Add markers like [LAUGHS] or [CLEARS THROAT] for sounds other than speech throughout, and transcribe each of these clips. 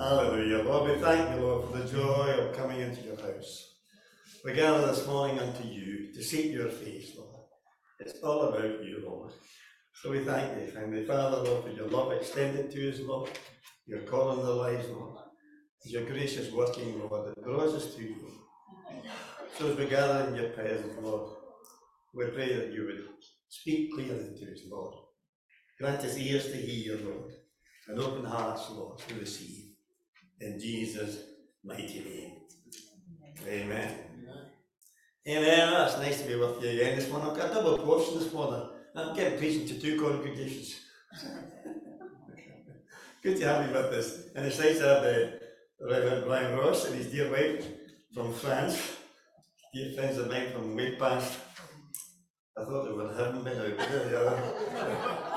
Hallelujah. Lord, we thank you, Lord, for the joy of coming into your house. We gather this morning unto you to seek your face, Lord. It's all about you, Lord. So we thank you, thank Heavenly Father, Lord, for your love extended to us, Lord. Your call on the lives, Lord. Your gracious working, Lord, that draws us to you. So as we gather in your presence, Lord, we pray that you would speak clearly to us, Lord. Grant us ears to hear, Lord, and open hearts, Lord, to receive. In Jesus' mighty name. Amen. Amen. That's nice to be with you again this morning. I've got a double portion this morning. I'm getting preaching to two congregations. [LAUGHS] Good to have you with us. And it's nice to have the Reverend Brian Ross and his dear wife from France, dear friends of mine from way past. I thought they were in heaven by now, but there they are. [LAUGHS]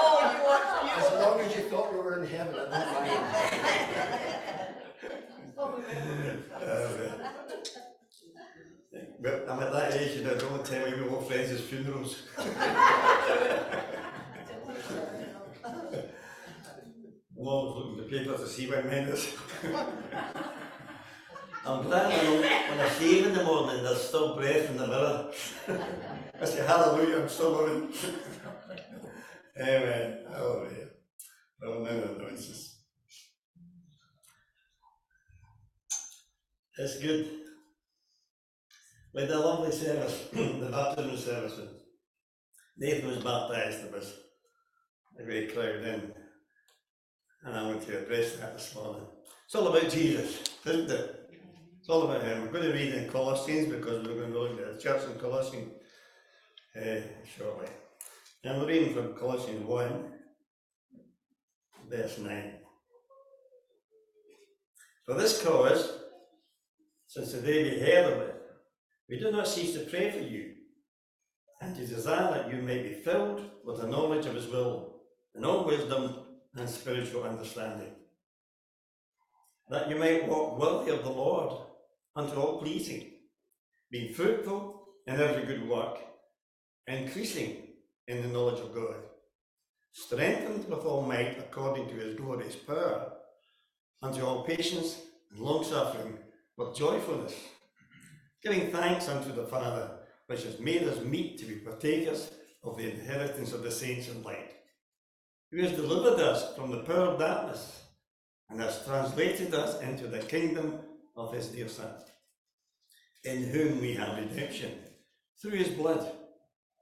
Oh, you want, As long as you thought we were in heaven, I don't mind. Uh, But I'm at that age, you know, the only time we were friends is funerals. I'm always looking at the paper to see when mine is. I'm glad when I, when I shave in the morning, there's still breath in the mirror. I say hallelujah, I'm still living. Amen. Hallelujah. No, no, no, It's good. We had a lovely service, [CLEARS THROAT] the baptism service. Nathan was baptized, there was a great crowd in. And I want to address that this morning. It's all about Jesus, isn't it? It's all about him. We're going to read in Colossians because we're going to look at the church in Colossians uh, shortly. And we're reading from Colossians 1, verse 9. For this cause, since the day we heard of it, we do not cease to pray for you, and to desire that you may be filled with the knowledge of his will, in all wisdom and spiritual understanding, that you may walk worthy of the Lord unto all pleasing, being fruitful in every good work, increasing in the knowledge of God, strengthened with all might according to his glorious power, unto all patience and long suffering with joyfulness, giving thanks unto the Father, which has made us meet to be partakers of the inheritance of the saints in light, who has delivered us from the power of darkness and has translated us into the kingdom of his dear Son, in whom we have redemption through his blood,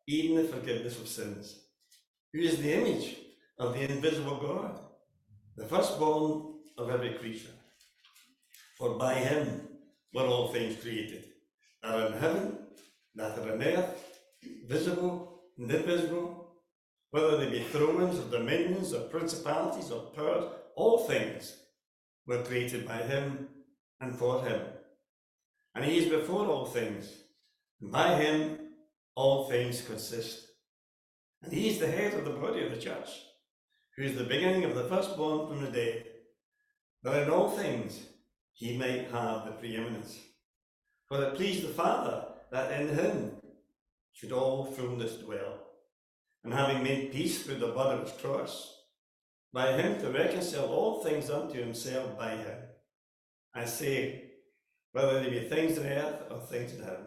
even the forgiveness of sins, who is the image of the invisible God, the firstborn of every creature. For by him were all things created, are in heaven, that are on earth, visible invisible, whether they be thrones or dominions or principalities or powers, all things were created by him and for him. And he is before all things, and by him all things consist. And he is the head of the body of the church, who is the beginning of the firstborn from the dead, that in all things he might have the preeminence. For it pleased the Father that in him should all fullness dwell. And having made peace through the blood of his cross, by him to reconcile all things unto himself by him. I say, whether they be things in earth or things in heaven.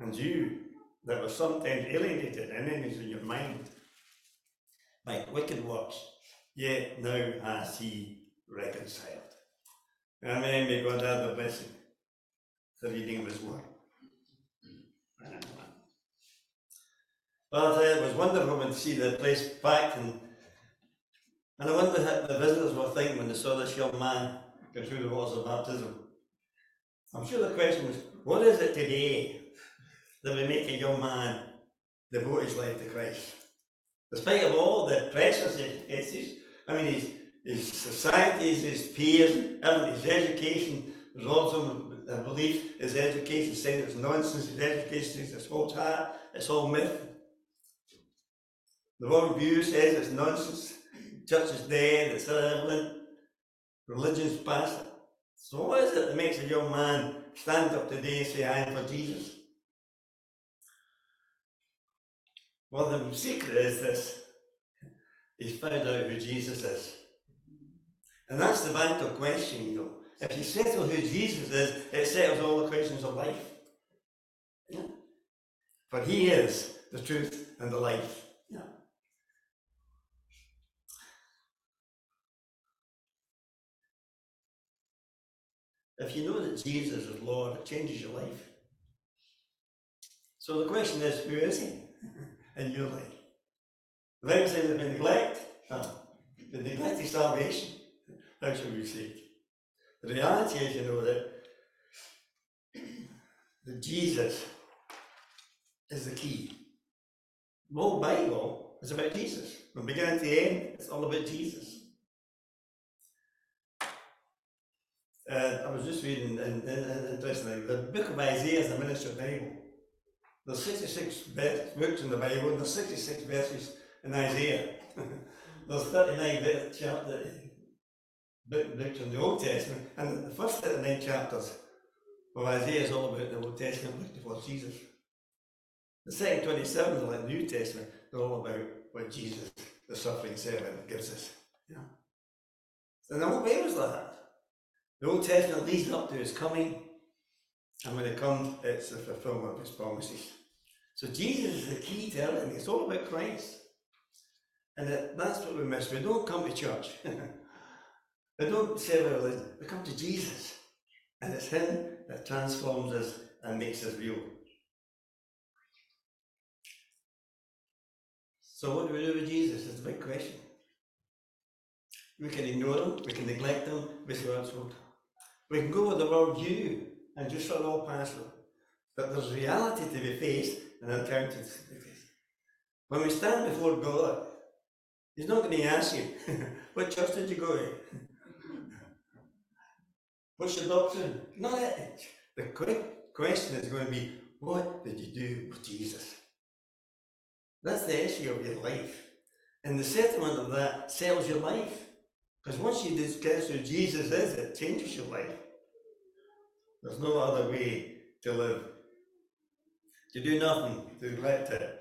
And you that were sometimes alienated and enemies in your mind by wicked works, yet now has he reconciled. May God add the blessing, the reading of his word. Uh, it was wonderful to see the place packed and and I wonder what the visitors were thinking when they saw this young man go through the waters of baptism. I'm sure the question was, what is it today that would make a young man devote his life to Christ? Despite of all the pressures he faces, I mean his, his societies, his peers, his education, there's also a belief his education saying it's nonsense, his education says it's all hat, it's all myth. The world view says it's nonsense. Church is dead, it's irrelevant, religion's past. So what is it that makes a young man stand up today and say, I am for Jesus? Well, the secret is this. He's found out who Jesus is. And that's the vital question, you know. If you settle who Jesus is, it settles all the questions of life. Yeah. For he is the truth and the life. Yeah. If you know that Jesus is Lord, it changes your life. So the question is, who is he [LAUGHS] in your life? Bible says if we neglect, uh, the neglect is shall we it? The reality is, you know, that, that Jesus is the key. The whole Bible is about Jesus. From beginning to end, it's all about Jesus. Uh, I was just reading, and, and, and interestingly, the book of Isaiah is the minister Bible. There's 66 verse- books in the Bible, and there's 66 verses in Isaiah. [LAUGHS] there's 39 bit chapter, books in the Old Testament, and the first 39 chapters of Isaiah is all about the Old Testament book before Jesus. The second 27 is like the New Testament, they're all about what Jesus, the suffering servant, gives us. Yeah. And the whole Bible's like that. The Old Testament leads up to his coming, and when it comes, it's the fulfillment of his promises. So Jesus is the key to everything. It's all about Christ. And that's what we miss. We don't come to church. [LAUGHS] we don't serve a religion. We come to Jesus. And it's him that transforms us and makes us real. So what do we do with Jesus? It's a big question. We can ignore him, we can neglect him, with God's word. We can go with the word you and just let it all pass them. But there's reality to be faced and encountered to be faced. When we stand before God, He's not going to ask you, [LAUGHS] what church did you go to? What's your doctrine? Not it. The quick question is going to be, what did you do with Jesus? That's the issue of your life. And the settlement of that settles your life. Because once you discuss who Jesus is, it changes your life. There's no other way to live. To do nothing, to neglect it,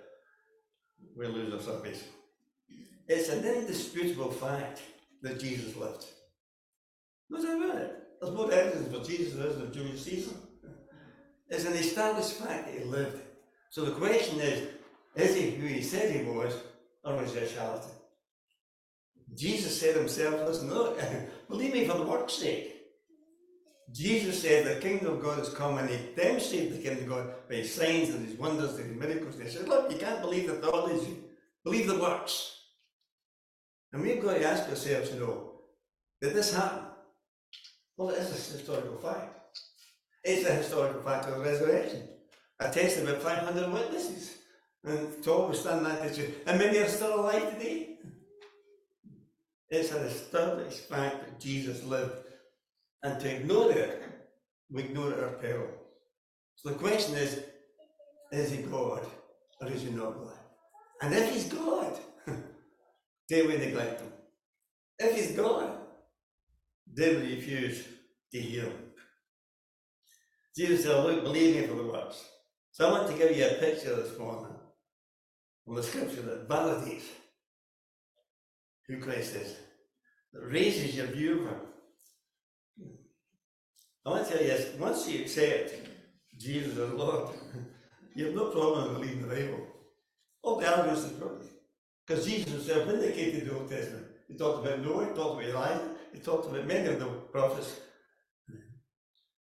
we lose our salvation. It's an indisputable fact that Jesus lived. No doubt about it. There's more evidence for Jesus there is of Julius Caesar. It's an established fact that he lived. So the question is, is he who he said he was, or was he a charlatan? Jesus said himself, listen, look, [LAUGHS] believe me for the work's sake. Jesus said the kingdom of God has come and he demonstrated the kingdom of God by his signs and his wonders and his miracles. And he said, look, you can't believe the theology, believe the works. And we've got to ask ourselves, you know, did this happen? Well, it is a historical fact. It's a historical fact of the resurrection. I tested about 500 witnesses. And to always stand that you. And many are still alive today. It's an established fact that Jesus lived. And to ignore it, we ignore it our peril. So the question is, is he God or is he not God? And if he's God, [LAUGHS] then we neglect him. If he's God, then refuse to hear. Jesus said, oh, look, believe me for the works. So I want to give you a picture this morning from the scripture that validates who Christ is, that raises your view of him. I want to tell you this, once you accept Jesus as Lord, [LAUGHS] you have no problem in believing the Bible. All the arguments are broken. Because Jesus himself indicated the Old Testament. He talked about Noah, he talked about Elijah, he talked about many of the prophets.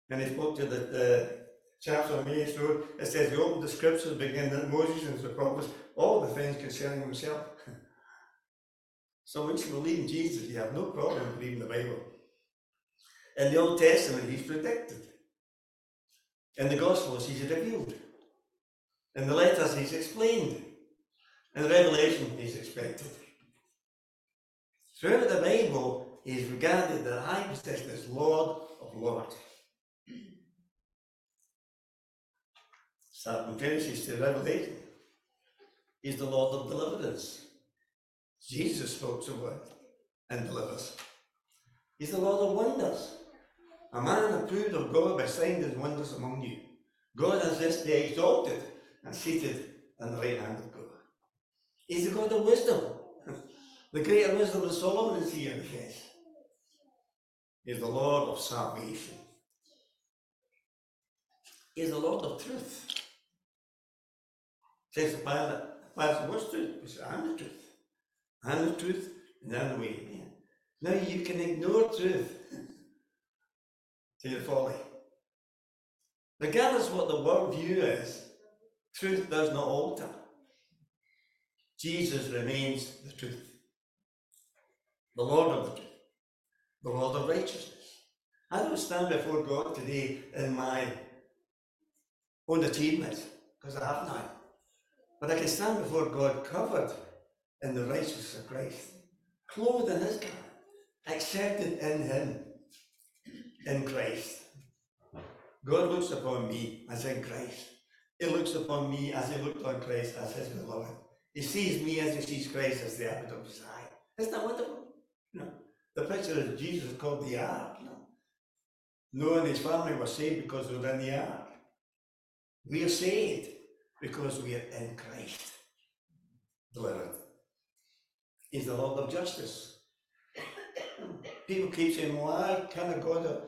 And he spoke to the, the chapter of Mary's Road. It says, He opened the scriptures, beginning at Moses and the prophets, all the things concerning himself. [LAUGHS] so once you believe in Jesus, you have no problem believing the Bible. In the Old Testament, he's predicted. In the Gospels, he's revealed. In the letters, he's explained. In the Revelation, he's expected. Throughout the Bible, is regarded the high position as Lord of Lords. [CLEARS THROAT] Start from Genesis to Revelation. He's the Lord of deliverance. Jesus spoke to word and delivers. He's the Lord of wonders. A man approved of God by signs and wonders among you. God has this day exalted and seated on the right hand of God. He's the God of wisdom. [LAUGHS] The greater wisdom of Solomon is here in the flesh. Is the Lord of salvation. Is the Lord of truth. Says the Pilate, Pilate, what's truth? He I'm the truth. I'm the truth, and I'm the way. Yeah. Now you can ignore truth [LAUGHS] to your folly. Regardless what the world view is, truth does not alter. Jesus remains the truth, the Lord of the truth, the Lord of righteousness. I don't stand before God today in my own achievements, because I have none. But I can stand before God covered in the righteousness of Christ, clothed in His garment, accepted in Him, in Christ. God looks upon me as in Christ. He looks upon me as He looked on Christ as His beloved. He sees me as He sees Christ as the apple of His eye. Isn't that wonderful? The picture of Jesus called the ark. Noah and his family were saved because they were in the ark. We are saved because we are in Christ. Beloved, He's the Lord of justice. People keep saying, why can't a God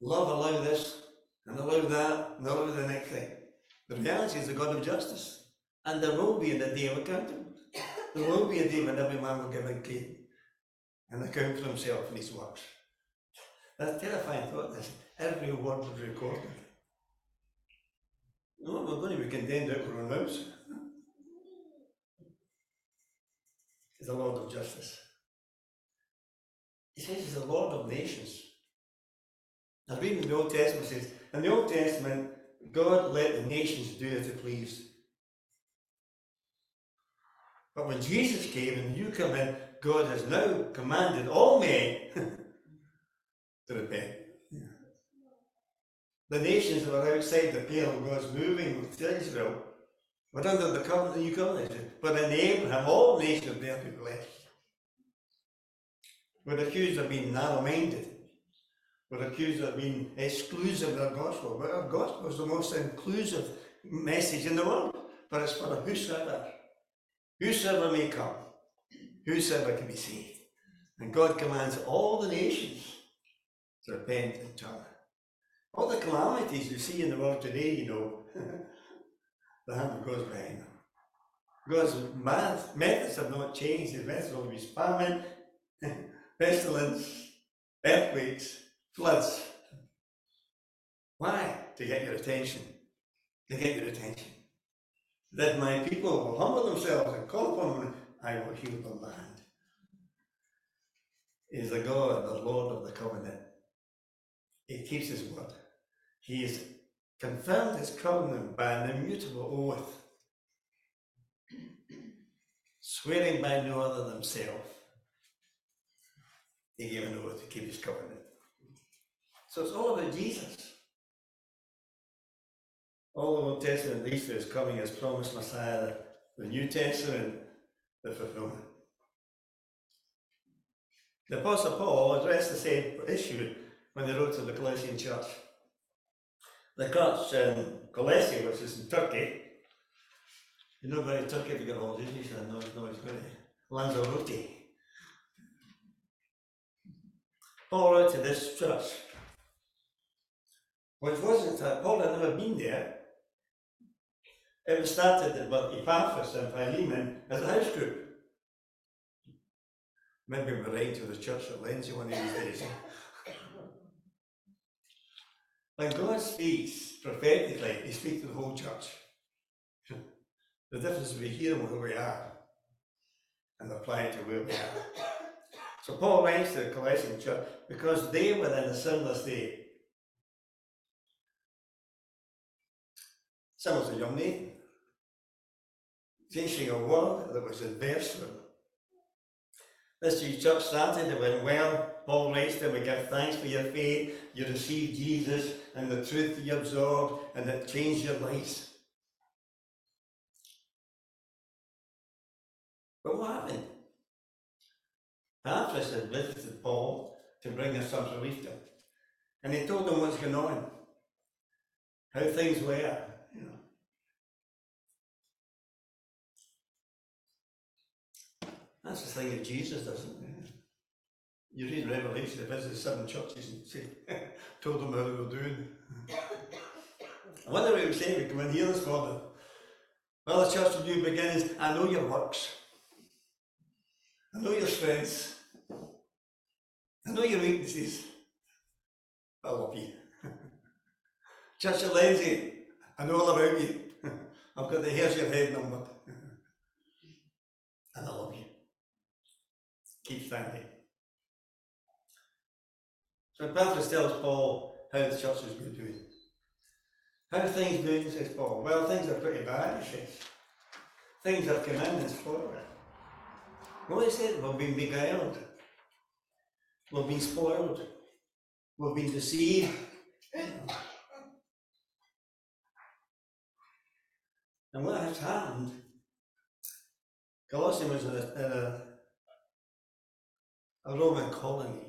love allow this and allow that and allow the next thing? The reality is the God of justice. And there will be a day of accountability. There will be a day when every man will give account and account for himself and his works. That's a terrifying thought, this. Every word was recorded. No, we're going to be condemned out for our mouths. He's the Lord of justice. He says he's the Lord of nations. Was reading the Old Testament says, in the Old Testament, God let the nations do as they pleased. But when Jesus came and you come in, God has now commanded all men [LAUGHS] to repent. The nations that were outside the pale of God's moving with Israel were under the covenant, the new covenant. But in Abraham, all nations were there to be blessed. We're accused of being narrow-minded. We're accused of being exclusive of the gospel. But our gospel is the most inclusive message in the world. But it's for whosoever. Whosoever may come. Whosoever can be saved. And God commands all the nations to repent and turn. All the calamities you see in the world today, you know, [LAUGHS] the hand of God's behind them. God's math, methods have not changed. His methods will be famine, [LAUGHS] pestilence, earthquakes, floods. Why? To get your attention. To get your attention. That my people will humble themselves and call upon I will heal the land. Is the God, the Lord of the covenant. He keeps his word. He has confirmed his covenant by an immutable oath, swearing by no other than himself. He gave an oath to keep his covenant. So it's all about Jesus. All the Old Testament leads to his coming as promised Messiah, the New Testament, the fulfillment. The Apostle Paul addressed the same issue when he wrote to the Colossian church. The church in Colossae, which is in Turkey, you know about Turkey if you get holidays, you said, no, no, it's going to Lanzarote. Paul wrote to this church, which wasn't, Paul had never been there. It was started by Epaphras and Philemon as a house group. Maybe we're right to the church at Lenzie one of these days. When God speaks prophetically, He speaks to the whole church. The difference is we hear where we are and apply it to where we are. So Paul writes to the Colossian church because they were in a similar state. Some was a young man, facing a world that was adverse to him. This church started, it went well. Paul writes them, we give thanks for your faith. You received Jesus and the truth you absorbed, and it changed your lives. But what happened? Epaphras had visited Paul to bring us some relief to him. And he told him what's going on, how things were, That's the thing that Jesus doesn't. You read Revelation, they visited seven churches and say, [LAUGHS] told them how they were doing. I wonder what he was saying when he come in here this morning. Well, the church of new beginnings, I know your works. I know your strengths. I know your weaknesses. I love you. [LAUGHS] Church of Lenzie, I know all about you. [LAUGHS] I've got the hairs of your head numbered. and I love you. Keep standing. So Epaphras tells Paul how the church has been doing. How are things doing, says Paul? Well, things are pretty bad, he says. Things in and spoiled. What he said, we've been beguiled. We've been spoiled. We've been deceived. And what has happened, Colossians was in a, in a, a Roman colony.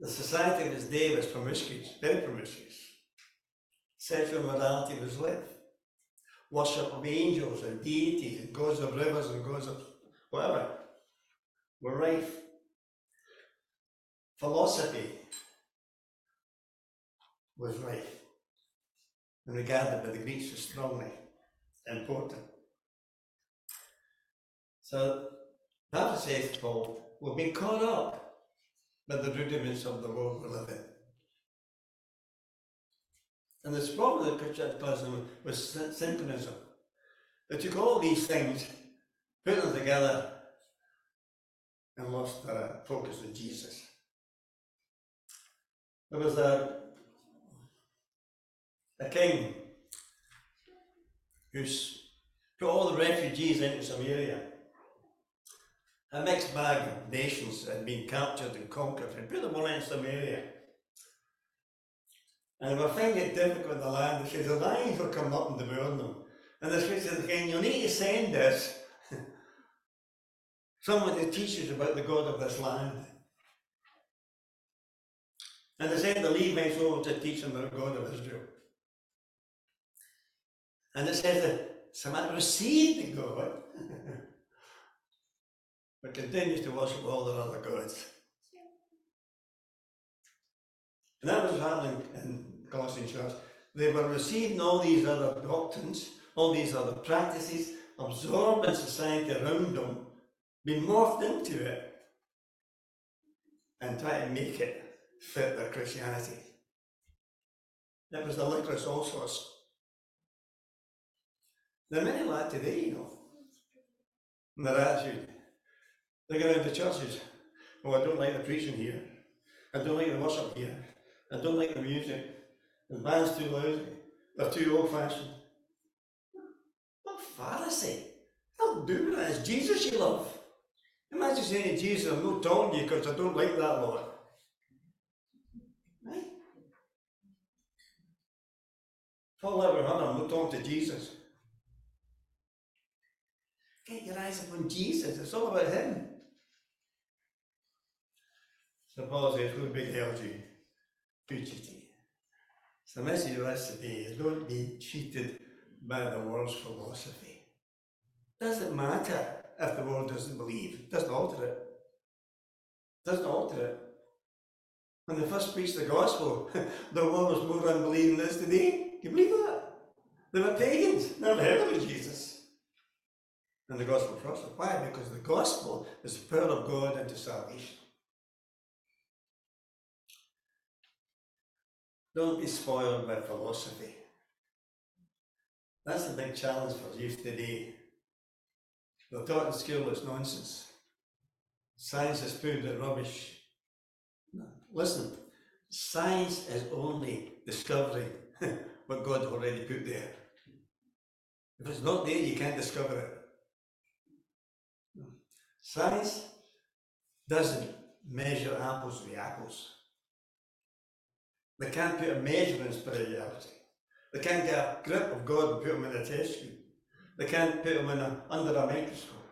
The society of his day was promiscuous, very promiscuous. Sexual morality was live. Worship of angels and deities and gods of rivers and gods of whatever were rife. Philosophy was rife and regarded by the Greeks as strongly important. So, that says Paul, we've been caught up by the rudiments of the world we live in. And the problem with Christianism was syn- synchronism. They took all these things, put them together, and lost their focus on Jesus. There was a, a king who's put all the refugees into Samaria. A mixed bag of nations had been captured and conquered and put them all in Samaria. And they were finding it difficult in the land. They the lions were come up and devouring them. And the Spirit said, again, you need to send us someone to teach us about the God of this land. And they sent the Levites over to teach them about the God of Israel. And it says that Samaria received the God, [LAUGHS] but continues to worship all their other gods. And that was happening in Colossian church. They were receiving all these other doctrines, all these other practices, absorbed in society around them, being morphed into it, and trying to make it fit their Christianity. That was the licorice all sorts. There are many like today, you know, in their attitude. They go into churches. Oh, I don't like the preaching here. I don't like the worship here. I don't like the music. The band's too loud. They're too old fashioned. What Pharisee? Don't do that. It's Jesus you love. Imagine saying to Jesus, I'm not to you because I don't like that Lord. Right? Paul ever heard I'm not talking to Jesus. Get your eyes upon Jesus. It's all about Him. So Paul says, Who beheld you? Fugitive. So the message of us today is don't be cheated by the world's philosophy. Doesn't matter if the world doesn't believe. Doesn't alter it. Doesn't alter it. When they first preached the gospel, [LAUGHS] the world was more unbelieving than it is today. Can you believe that? They were pagans, never heard of Jesus. And the gospel prospered. Why? Because the gospel is the power of God into salvation. Don't be spoiled by philosophy. That's the big challenge for youth today. They're taught in school it's nonsense. Science is proved it rubbish. Listen, science is only discovering [LAUGHS] what God already put there. If it's not there, you can't discover it. Science doesn't measure apples with apples. They can't put a measure in spirituality. They can't get a grip of God and put him in a test tube. They can't put him in a, under a microscope.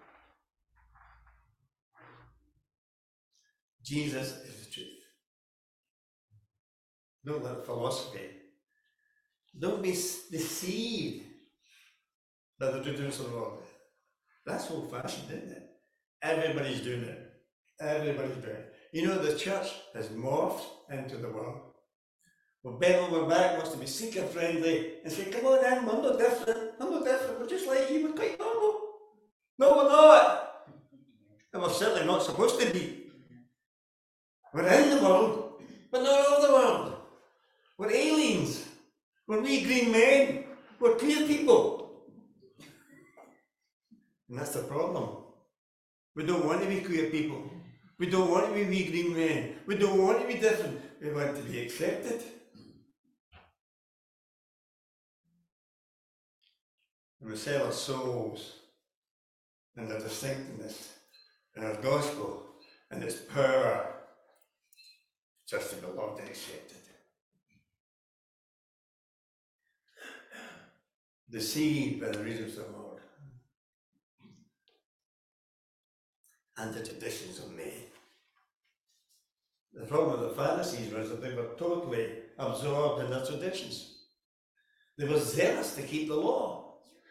Jesus is the truth. Don't let philosophy. Don't be deceived by the traditions of the world. That's old fashioned, isn't it? Everybody's doing it. everybody's doing it. You know, the church has morphed into the world. Well, Ben on my back wants to be seeker friendly and say, come on in, I'm not different, I'm not different, we're just like you, we're quite normal. No, we're not. And we're certainly not supposed to be. We're in the world, but not of the world. We're aliens. We're wee green men. We're queer people. And that's the problem. We don't want to be queer people. We don't want to be wee green men. We don't want to be different. We want to be accepted. And we sell our souls and their distinctness and our gospel and its power just to be loved and accepted. Deceived by the reasons of the Lord and the traditions of men. The problem with the Pharisees was that they were totally absorbed in their traditions. They were zealous to keep the law,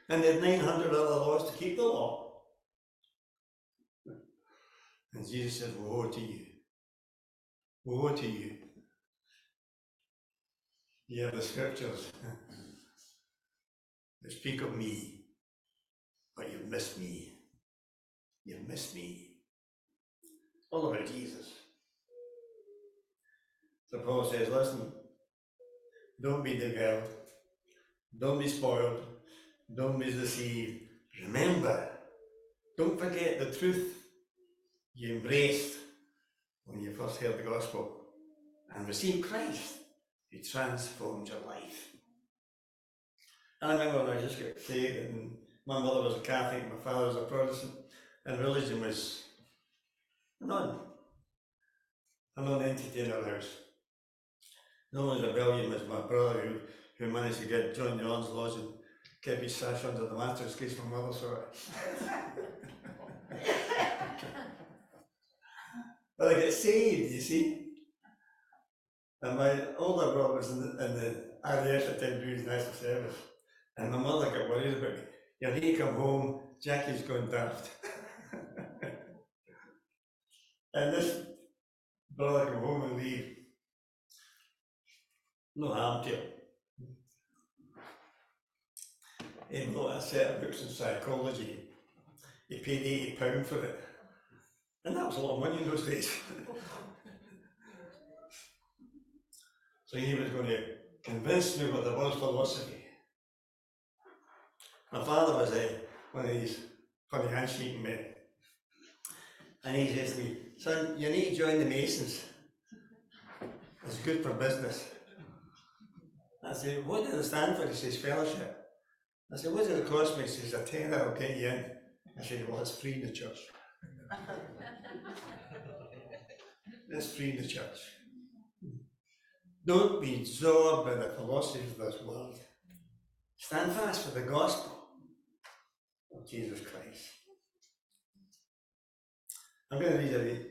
and they had 900 other laws to keep the law. And Jesus said, Woe to you! Woe to you! You have the scriptures [LAUGHS] that speak of me, but you've missed me. You've missed me. All about Jesus. So Paul says, listen, don't be devoured, don't be spoiled, don't be deceived. Remember, don't forget the truth you embraced when you first heard the gospel and received Christ who transformed your life. And I remember when I just got saved and my mother was a Catholic, my father was a Protestant, and religion was none. A non entity in our house. The only rebellion was my brother who, who managed to get join the Arms Kept his sash under the mattress in case my mother saw [LAUGHS] it. but I get saved, you see. And my older brother was in the, in the RAF at time doing national service. And my mother got worried about me. You know, he come home, Jackie's gone daft. [LAUGHS] and this brother come home and leave. No harm to him. He bought a set of books in psychology. He paid eighty pound for it. And that was a lot of money in those days. [LAUGHS] so he was going to convince me what there was philosophy. My father was a, one of these funny handshaking men. And he says to me, son, you need to join the Masons. It's good for business. I said, what does it stand for? He says, fellowship. I said, what it cost me? He says, a tenner, I'll get you in. I said, well, it's free in the church. [LAUGHS] it's free in the church. Don't be absorbed by the philosophies of this world. Stand fast for the gospel of Jesus Christ. I'm going to read a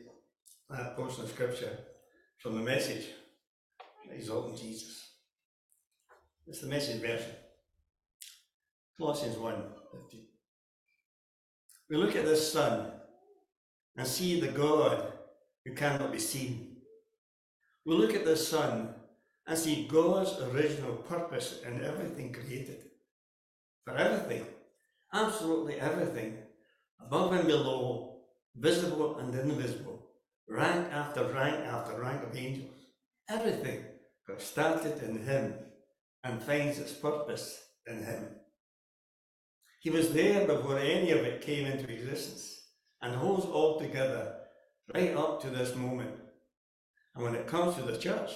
a portion of scripture from the message, Exalting Jesus. It's the message version. Colossians 1 15. We look at this sun and see the God who cannot be seen. We look at the sun and see God's original purpose in everything created. For everything, absolutely everything, above and below, visible and invisible, rank after rank after rank of angels, everything got started in Him and finds its purpose in Him. He was there before any of it came into existence and holds all together right up to this moment. And when it comes to the church,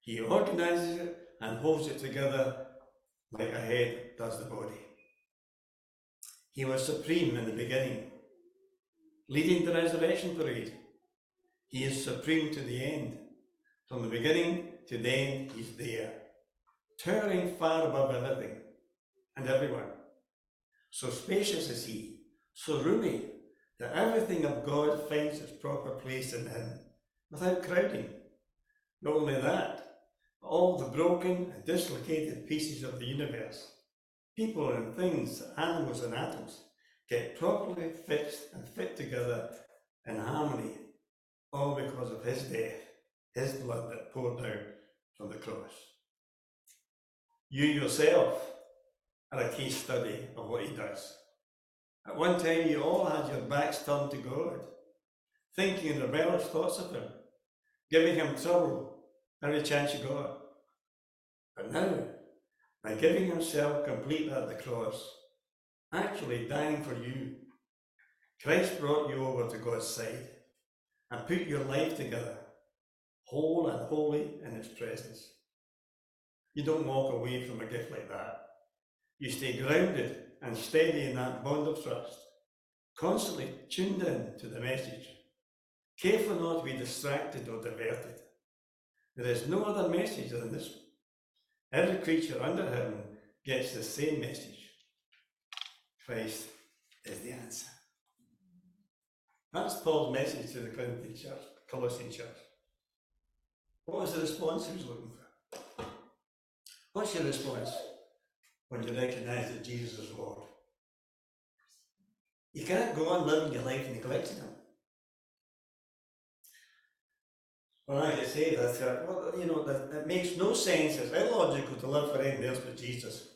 He organizes it and holds it together like a head does the body. He was supreme in the beginning, leading the resurrection parade. He is supreme to the end. From the beginning to the end, He's there, towering far above everything and everyone. So spacious is He, so roomy, that everything of God finds its proper place in Him, without crowding. Not only that, but all the broken and dislocated pieces of the universe, people and things, animals and atoms, get properly fixed and fit together in harmony all because of his death, his blood that poured down from the cross. You yourself are a case study of what he does. At one time, you all had your backs turned to God, thinking rebellious thoughts of him, giving him trouble every chance you got. But now, by giving himself completely at the cross, actually dying for you, Christ brought you over to God's side and put your life together, whole and holy in His presence. You don't walk away from a gift like that. You stay grounded and steady in that bond of trust, constantly tuned in to the message, careful not to be distracted or diverted. There is no other message than this one. Every creature under heaven gets the same message. Christ is the answer. That's Paul's message to the Corinthian church, Colossian church. What was the response he was looking for? What's your response when you recognise that Jesus is Lord? You can't go on living your life neglecting Him. When I get saved, I thought, uh, well, you know, that, that makes no sense. It's illogical to live for anything else but Jesus.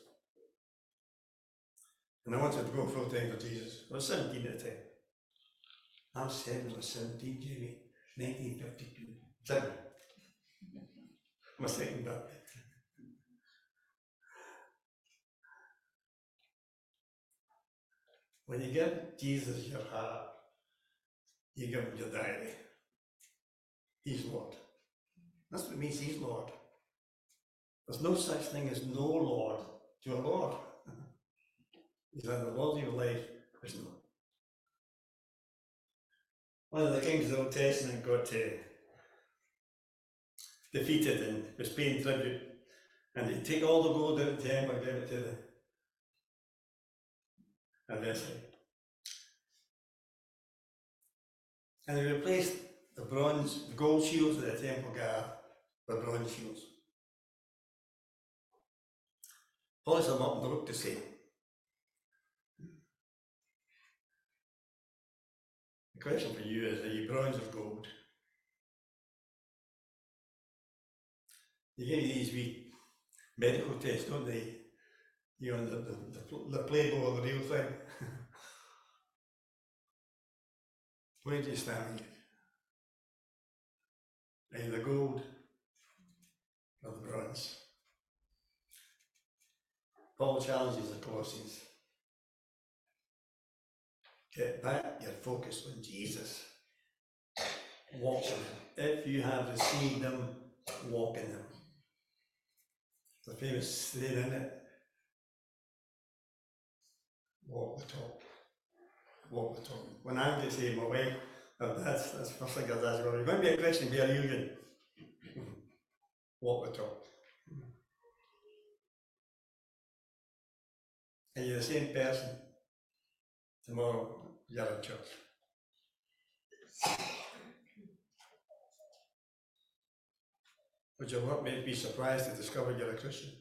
And I wanted to go full time for Jesus. I was 17 at the time. I'm seven or 17, Jamie, 1952. Seven. [LAUGHS] My second birthday. When you give Jesus your heart, you give him your diary. He's Lord. That's what it means, He's Lord. There's no such thing as no Lord to a Lord. [LAUGHS] He's either the Lord of your life or not. One of the kings of the Old Testament got uh, defeated and was paying tribute. And he'd take all the gold out of temple and give it to the adversary. And they replaced the bronze, the gold shields of the temple guard with bronze shields. Polished them up and they the same. The question for you is, are you bronze or gold? They you these wee medical tests, don't they? You know, the, the, the, the playboy or the real thing. [LAUGHS] Where do you stand? The gold or the bronze? Paul challenges the Colossians. Get back your focus on Jesus. Walk in. If you have received him, walk in him. The famous saying, isn't it? Walk the talk. Walk the talk. When I'm say my wife, oh, that's that's first thing I ask her. You're going to be a Christian, be a union. Walk the talk. And you're the same person tomorrow you're in church. Would your workmate be surprised to discover you're a Christian?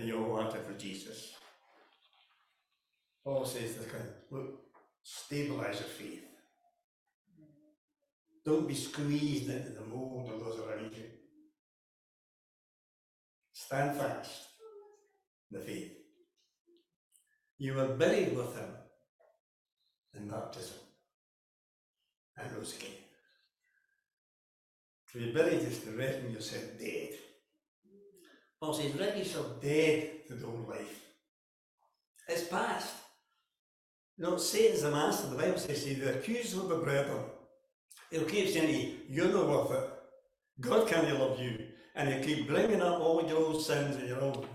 And you all want it for Jesus. Paul says this kind look, stabilize your faith. Don't be squeezed into the mold of those around you. Stand fast in the faith. You were buried with him in baptism and rose again. To be buried is to reckon yourself dead. Paul says, reckon yourself dead to the old life. It's past. Know, Satan's the master. The Bible says, see, the accuser of the brethren. He'll keep saying, you're not worth it. God can't love you. And he'll keep bringing up all your old sins and your old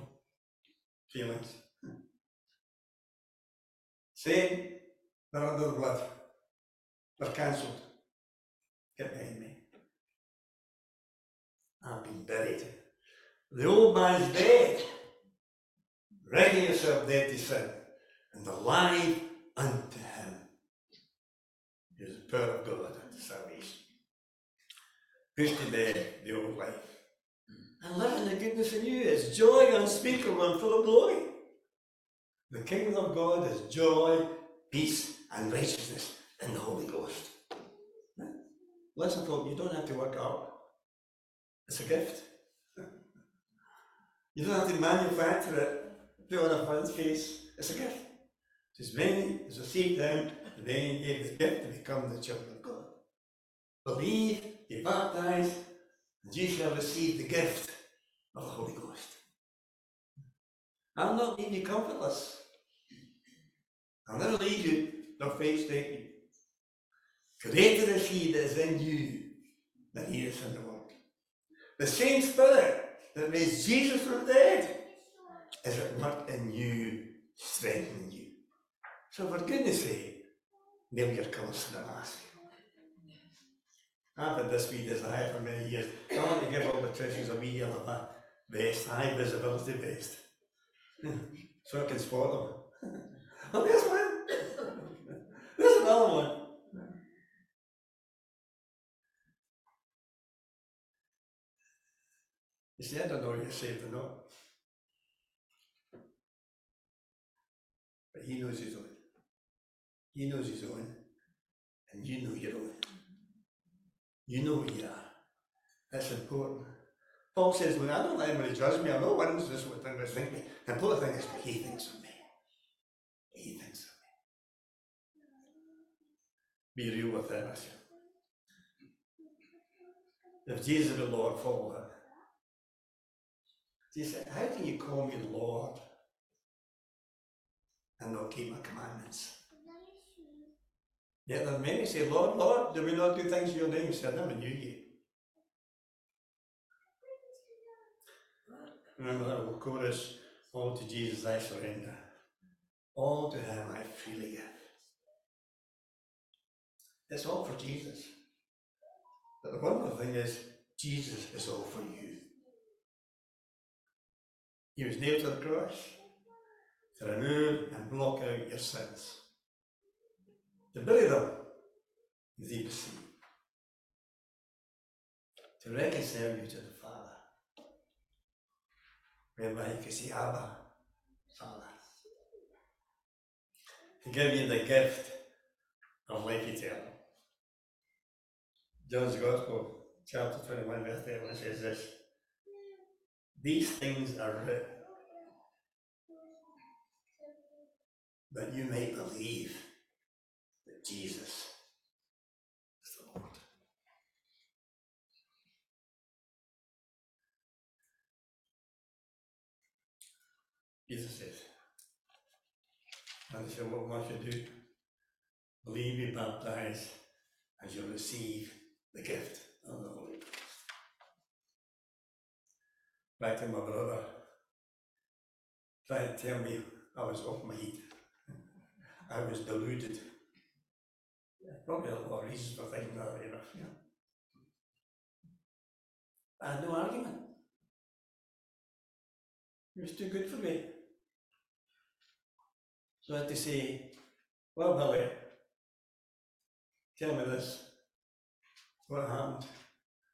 feelings. [LAUGHS] Satan, they're under the blood. They're cancelled. Get behind me. I've been buried. The old man's dead. Reckon yourself dead to sin and alive unto him. Is the power of God unto salvation. Put to death the old life. And live in the goodness in you is joy unspeakable and full of glory. The kingdom of God is joy, peace, and righteousness in the Holy Ghost. Listen, folks, you don't have to work out. It's a gift. You don't have to manufacture it, put on a front face. It's a gift. As many as received them, and then gave the gift to become the children of God. Believe, be baptized, and you shall receive the gift of the Holy Ghost. I'll not leave you comfortless. I'll never leave you nor forsake you. Greater is he that is in you than he is in the world. The same spirit that raised Jesus from the dead is at work in you, strengthening you. So for goodness sake, nail your colours to the mast. I've had this wee desire for many years. I want to give all the treasures a wee yellow vest, high visibility vest. [LAUGHS] so I can spot them. [LAUGHS] oh, there's one. [LAUGHS] There's another one. See, I know you're saved or not. But he knows his own. He knows his own. And you know your own. You know who you are. That's important. Paul says, Look, I don't let anybody judge me. I know one is this what thing was thinking. And Paul thinks what he thinks of me. He thinks of me. Be real with I. If Jesus is the Lord, follow him. He said, How can you call me Lord and not keep my commandments? Yet there are many say, Lord, Lord, do we not do things in your name? He said, I never knew you. Remember that little chorus, All to Jesus I surrender. All to him I freely give. It's all for Jesus. But the wonderful thing is, Jesus is all for you. He was nailed to the cross to remove and block out your sins. To bury them in deep sea. To reconcile you to the Father. Whereby you can say, Abba, Father. To give you the gift of life eternal. John's Gospel, chapter 21, verse 31 says this. These things are written that you may believe that Jesus is the Lord. Jesus says, and they said, What must you do? Believe, be baptized, and you'll receive the gift of the Holy Ghost. Back to my brother, trying to tell me I was off my heat. I was deluded. Probably a lot of reasons for thinking er that, you know. Yeah. I had no er argument. It was too good for me. So I had to say, well, Billy, tell me this. What happened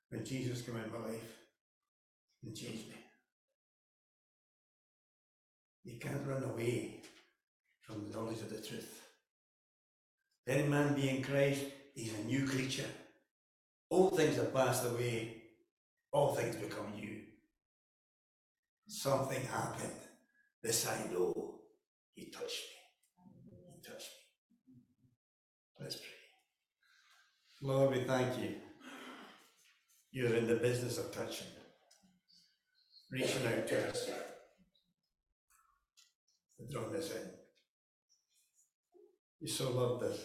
when Jesus came into my life and changed me? You can't run away from the knowledge of the truth. Any man be in Christ, he's a new creature. Old things have passed away, all things become new. Something happened. This I know. He touched me. He touched me. Let's pray. Lord, we thank you. You're in the business of touching, reaching out to us, and us in. You so loved us.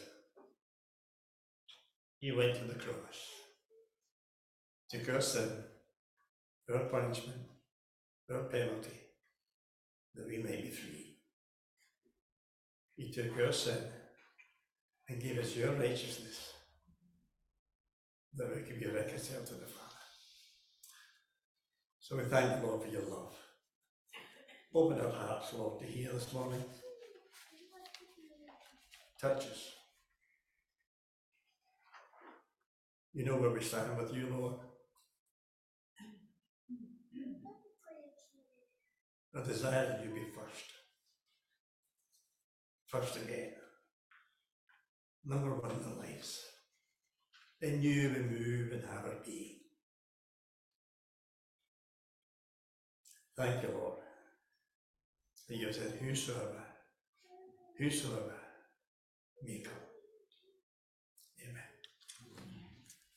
You went to the cross, took our sin, our punishment, our penalty, that we may be free. You took our sin and gave us your righteousness, that we could be reconciled to the Father. So we thank the Lord, for your love. Open our hearts, Lord, to hear this morning. Touch us. You know where we stand with you, Lord. A desire that you be first. First again. number one in their lives. In you we move and have our being. Thank you, Lord, that you have said,